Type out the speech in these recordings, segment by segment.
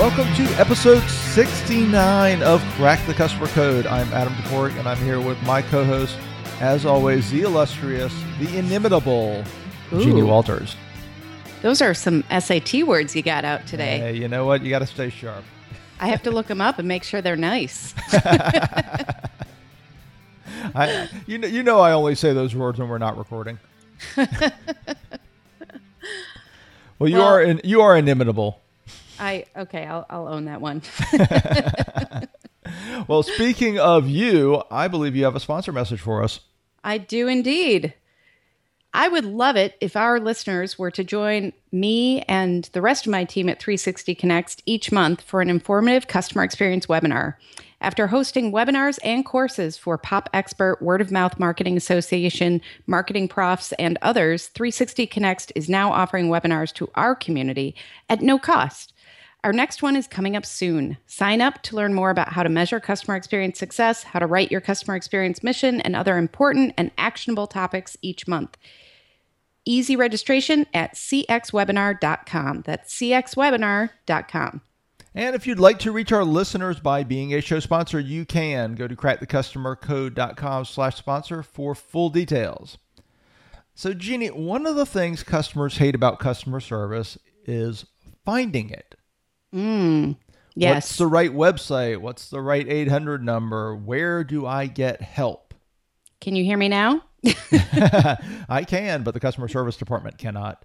Welcome to episode 69 of Crack the Customer Code. I'm Adam Toporek, and I'm here with my co-host, as always, the illustrious, the inimitable Ooh. Jeannie Walters. Those are some SAT words you got out today. Hey, you know what? You got to stay sharp. I have to look them up and make sure they're nice. I, you know, you know, I only say those words when we're not recording. well, you Well- are in, you are inimitable. I okay, I'll, I'll own that one. Well, speaking of you, I believe you have a sponsor message for us. I do indeed. I would love it if our listeners were to join me and the rest of my team at 360 Connects each month for an informative customer experience webinar. After hosting webinars and courses for Pop Expert, Word of Mouth Marketing Association, Marketing Profs, and others, 360 Connects is now offering webinars to our community at no cost. Our next one is coming up soon. Sign up to learn more about how to measure customer experience success, how to write your customer experience mission, and other important and actionable topics each month. Easy registration at cxwebinar.com. That's cxwebinar.com. And if you'd like to reach our listeners by being a show sponsor, you can go to crackthecustomercode.com slash sponsor for full details. So, Jeannie, one of the things customers hate about customer service is finding it. Mm, yes. What's the right website? What's the right 800 number? Where do I get help? Can you hear me now? I can, but the customer service department cannot.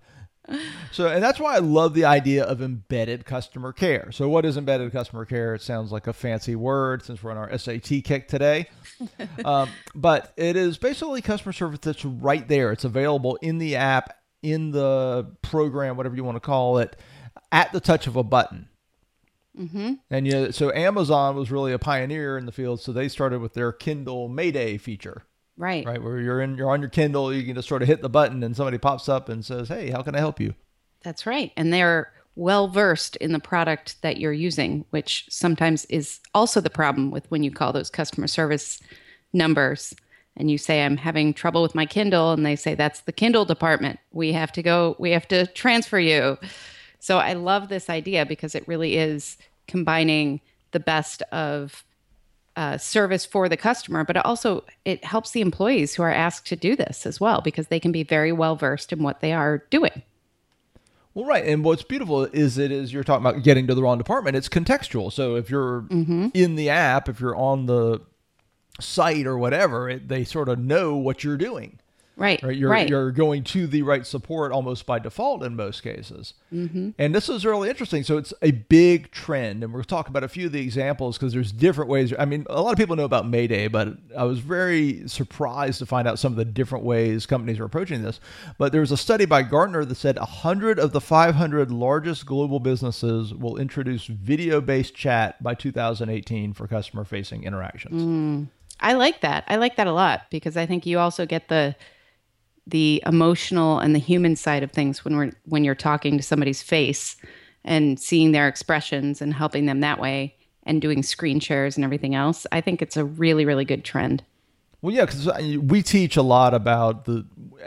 So, and that's why I love the idea of embedded customer care. So, what is embedded customer care? It sounds like a fancy word since we're on our SAT kick today. um, but it is basically customer service that's right there. It's available in the app, in the program, whatever you want to call it, at the touch of a button. Mm-hmm. And you know, so Amazon was really a pioneer in the field. So they started with their Kindle Mayday feature Right. right? Where you're in, you're on your Kindle, you can just sort of hit the button, and somebody pops up and says, "Hey, how can I help you?" That's right. And they're well versed in the product that you're using, which sometimes is also the problem with when you call those customer service numbers and you say, I'm having trouble with my Kindle. And they say, That's the Kindle department. We have to go, we have to transfer you. So I love this idea because it really is combining the best of uh, service for the customer, but it also it helps the employees who are asked to do this as well because they can be very well versed in what they are doing. Well, right. And what's beautiful is it is you're talking about getting to the wrong department. It's contextual. So if you're in the app, if you're on the site or whatever, it, they sort of know what you're doing. Right. Right. You're right. you're going to the right support almost by default in most cases. Mm-hmm. And this is really interesting. So it's a big trend, and we'll talk about a few of the examples because there's different ways. I mean, a lot of people know about Mayday, but I was very surprised to find out some of the different ways companies are approaching this. But there was a study by Gartner that said 100 of the 500 largest global businesses will introduce video-based chat by 2018 for customer-facing interactions. I like that. I like that a lot because I think you also get the the emotional and the human side of things when we're when you're talking to somebody's face and seeing their expressions and helping them that way and doing screen shares and everything else. I think it's a really really good trend. Well, yeah, because we teach a lot about the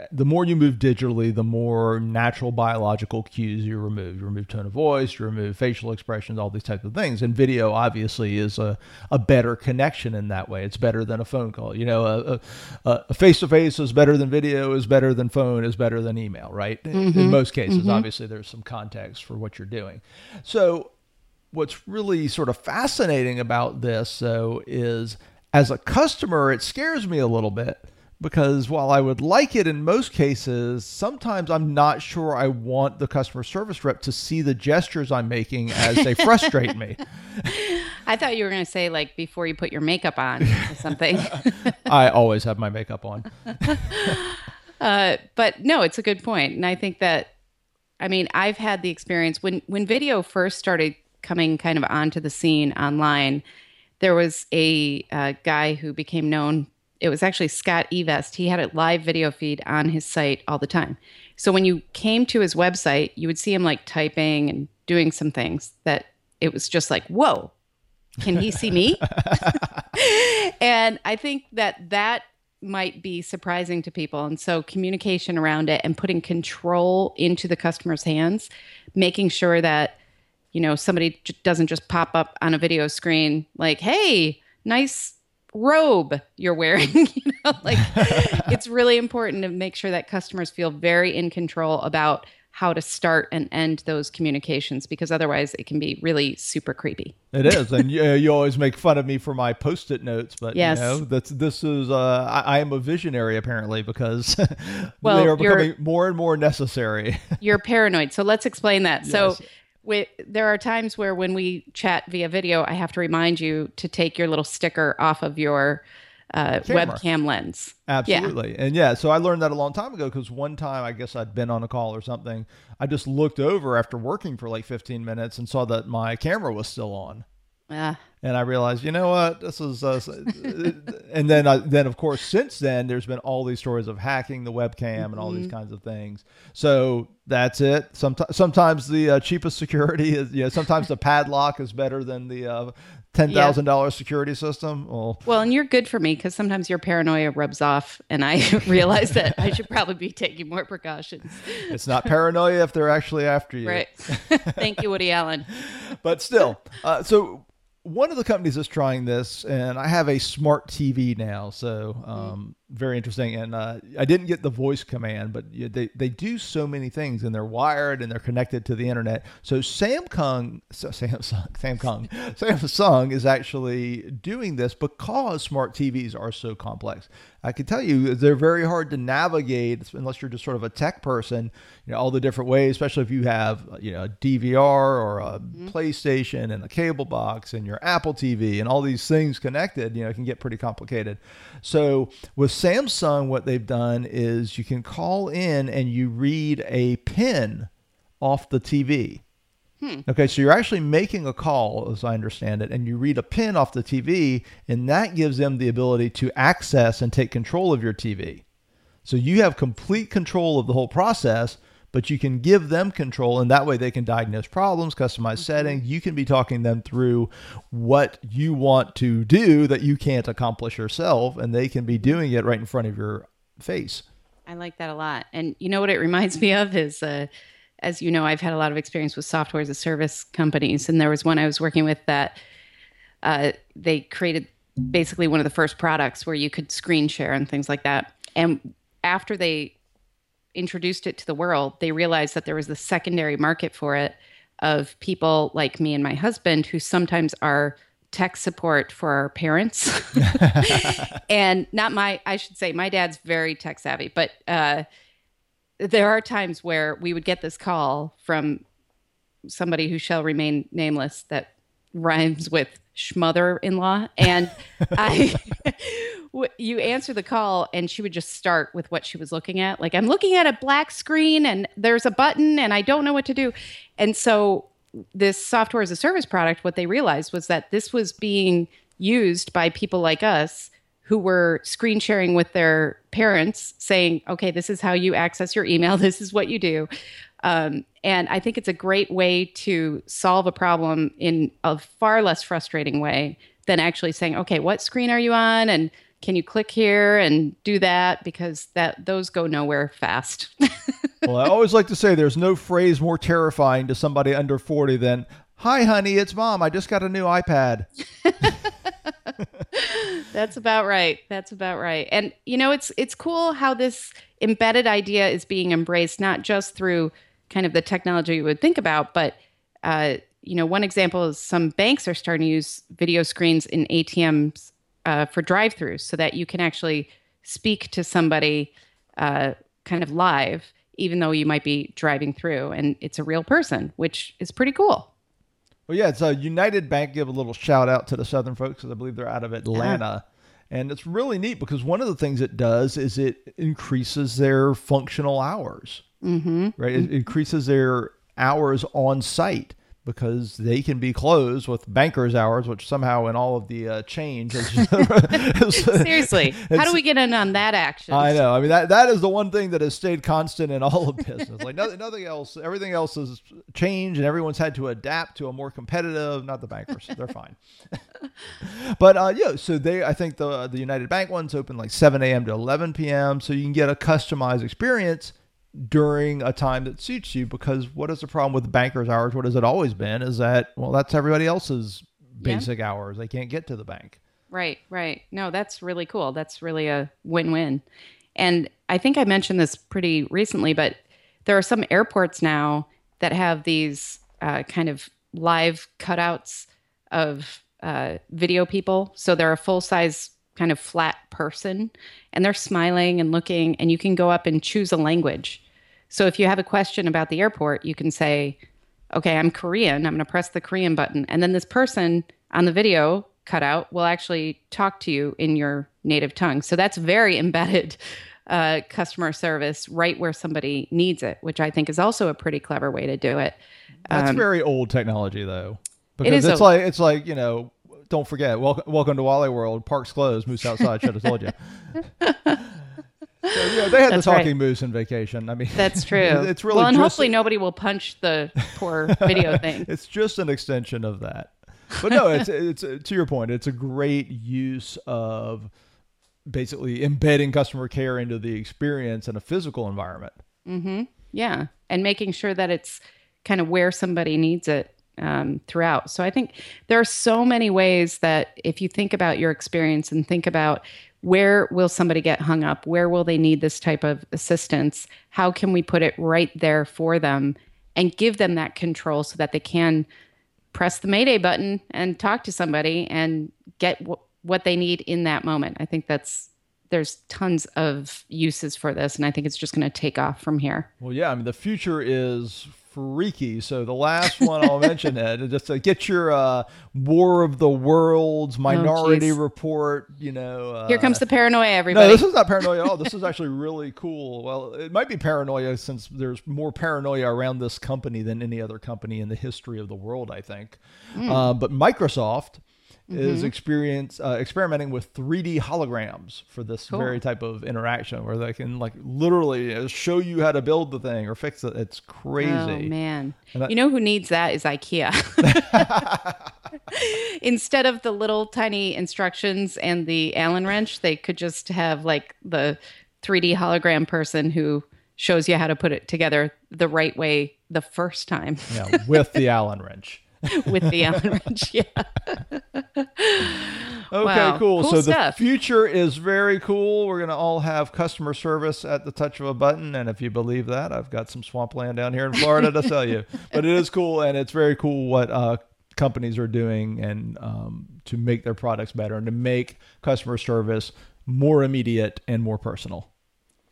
the more you move digitally, the more natural biological cues you remove. You remove tone of voice, you remove facial expressions, all these types of things. And video obviously is a, a better connection in that way. It's better than a phone call. You know, a face to face is better than video, is better than phone, is better than email, right? In mm-hmm. most cases, mm-hmm. obviously, there's some context for what you're doing. So, what's really sort of fascinating about this, though, is as a customer, it scares me a little bit because while I would like it in most cases, sometimes I'm not sure I want the customer service rep to see the gestures I'm making as they frustrate me. I thought you were going to say like before you put your makeup on or something. I always have my makeup on. Uh, but no, it's a good point, and I think that, I mean, I've had the experience when when video first started coming kind of onto the scene online. There was a uh, guy who became known. It was actually SCOTTeVEST. He had a live video feed on his site all the time. So when you came to his website, you would see him like typing and doing some things that it was just like, whoa, can he see me? and I think that that might be surprising to people. And so communication around it and putting control into the customer's hands, making sure that you know, somebody j- doesn't just pop up on a video screen like, "Hey, nice robe you're wearing." you know, like it's really important to make sure that customers feel very in control about how to start and end those communications because otherwise it can be really super creepy. It is, and you, you always make fun of me for my post-it notes, but Yes. you know that's this is uh, I, I am a visionary apparently because Well, they are becoming more and more necessary. You're paranoid. So let's explain that. So Wi- there are times where when we chat via video, I have to remind you to take your little sticker off of your uh, webcam lens. Absolutely. And yeah, so I learned that a long time ago because one time I guess I'd been on a call or something. I just looked over after working for like 15 minutes and saw that my camera was still on. Uh, And I realized, you know what, this is, uh, and then, I, then of course, since then, there's been all these stories of hacking the webcam and all these kinds of things. So that's it. Sometimes, sometimes the uh, cheapest security is, you know, sometimes the padlock is better than the uh, ten thousand dollars security system. Well, well, and you're good for me because sometimes your paranoia rubs off, and I realize that I should probably be taking more precautions. it's not paranoia if they're actually after you. Right. Thank you, Woody Allen. but still, uh, so one of the companies is trying this, and I have a smart TV now, so um, very interesting. And uh, I didn't get the voice command, but they they do so many things, and they're wired and they're connected to the internet. So Samsung, so Samsung, Samsung, Samsung is actually doing this because smart TVs are so complex. I can tell you they're very hard to navigate unless you're just sort of a tech person. You know all the different ways, especially if you have you know a DVR or a PlayStation and a cable box and your Apple TV and all these things connected. You know it can get pretty complicated. So with Samsung, what they've done is you can call in and you read a pin off the TV. Hmm. Okay, so you're actually making a call, as I understand it, and you read a pin off the TV, and that gives them the ability to access and take control of your TV. So you have complete control of the whole process, but you can give them control, and that way they can diagnose problems, customize settings. You can be talking them through what you want to do that you can't accomplish yourself, and they can be doing it right in front of your face. I like that a lot. And you know what it reminds me of is, uh, as you know, I've had a lot of experience with software as a service companies, and there was one I was working with that uh, they created basically one of the first products where you could screen share and things like that. And after they introduced it to the world, they realized that there was the secondary market for it of people like me and my husband who sometimes are tech support for our parents. and not my, I should say, my dad's very tech savvy, but uh, there are times where we would get this call from somebody who shall remain nameless that rhymes with schmother-in-law and i you answer the call and she would just start with what she was looking at. Like i'm looking at a black screen and there's a button and i don't know what to do. And so this software as a service product what they realized was that this was being used by people like us who were screen sharing with their parents saying okay this is how you access your email. This is what you do. Um, and I think it's a great way to solve a problem in a far less frustrating way than actually saying, okay, what screen are you on? And can you click here and do that? Because that those go nowhere fast. well, I always like to say there's no phrase more terrifying to somebody under 40 than, Hi, honey, it's mom. I just got a new iPad. That's about right. That's about right. And you know, it's it's cool how this embedded idea is being embraced not just through kind of the technology you would think about, but uh, you know, one example is some banks are starting to use video screens in ATMs uh, for drive-throughs, so that you can actually speak to somebody uh, kind of live, even though you might be driving through, and it's a real person, which is pretty cool. Well, yeah, it's a United Bank. Give a little shout out to the Southern folks because I believe they're out of Atlanta. And it's really neat because one of the things it does is it increases their functional hours, mm-hmm. right? It increases their hours on site because they can be closed with bankers' hours, which somehow in all of the uh, change. Is, Seriously, how do we get in on that action? I know. I mean that that is the one thing that has stayed constant in all of business. Like nothing, nothing else. Everything else has changed, and everyone's had to adapt to a more competitive. Not the bankers; they're fine. but uh, yeah, so they. I think the the United Bank one's open like 7 a.m. to 11 p.m. So you can get a customized experience during a time that suits you because what is the problem with banker's hours? What has it always been is that well that's everybody else's basic yeah. hours. They can't get to the bank. Right right. No that's really cool. That's really a win-win. And i think i mentioned this pretty recently but there are some airports now that have these uh, kind of live cutouts of uh, video people. So they're a full-size kind of flat person and they're smiling and looking and you can go up and choose a language. So if you have a question about the airport, you can say, "Okay, I'm Korean. I'm going to press the Korean button." And then this person on the video cutout will actually talk to you in your native tongue. So that's very embedded uh, customer service right where somebody needs it, which I think is also a pretty clever way to do it. That's um, very old technology, though, because it it's old. like it's like you know don't forget, welcome, welcome to Wally World. Parks closed. Moose outside. Should have told you. so, yeah, they had That's the talking right. moose in vacation. I mean, that's true. It's really well, and hopefully nobody will punch the poor video thing. it's just an extension of that. But no, it's it's to your point. It's a great use of basically embedding customer care into the experience in a physical environment. Mm-hmm. Yeah, and making sure that it's kind of where somebody needs it um, throughout. So I think there are so many ways that if you think about your experience and think about where will somebody get hung up, where will they need this type of assistance, how can we put it right there for them and give them that control so that they can press the Mayday button and talk to somebody and get w- what they need in that moment. I think that's there's tons of uses for this and i think it's just going to take off from here well yeah i mean the future is freaky. So the last one I'll mention, Ed, just to get your uh, War of the Worlds oh, Minority oh, Report. You know, uh, here comes the paranoia. Everybody. No, this is not paranoia at all. This is actually really cool. Well, it might be paranoia since there's more paranoia around this company than any other company in the history of the world. I think, mm. uh, but Microsoft mm-hmm. is experience uh, experimenting with 3D holograms for this cool. very type of interaction, where they can like literally uh, show you how to build the thing or fix it. It's crazy. Oh man, you know who needs that is IKEA. Instead of the little tiny instructions and the Allen wrench, they could just have like the 3D hologram person who shows you how to put it together the right way the first time. yeah, with the Allen wrench. with the Allen wrench. Yeah. okay, wow. cool. cool. So stuff. the future is very cool. We're going to all have customer service at the touch of a button. And if you believe that, I've got some swampland down here in Florida to sell you. But it is cool. And it's very cool what uh, companies are doing and um, to make their products better and to make customer service more immediate and more personal.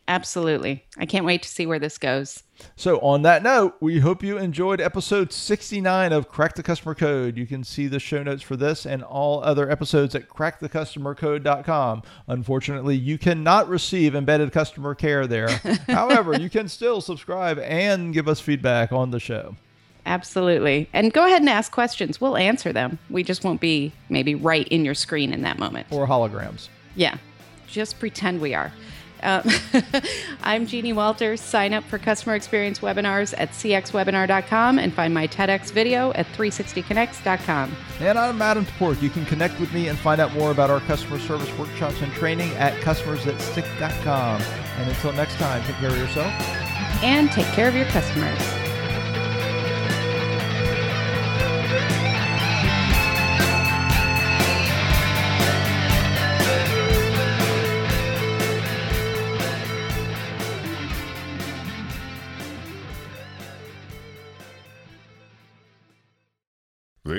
Absolutely. I can't wait to see where this goes. So, on that note, we hope you enjoyed episode 69 of Crack the Customer Code. You can see the show notes for this and all other episodes at crackthecustomercode.com. Unfortunately, you cannot receive embedded customer care there. However, you can still subscribe and give us feedback on the show. Absolutely. And go ahead and ask questions. We'll answer them. We just won't be maybe right in your screen in that moment. Or holograms. Yeah. Just pretend we are. Um, I'm Jeannie Walters. Sign up for customer experience webinars at cxwebinar.com and find my TEDx video at 360connects.com. And I'm Adam Toporek. You can connect with me and find out more about our customer service workshops and training at customersthatstick.com. And until next time, take care of yourself and take care of your customers.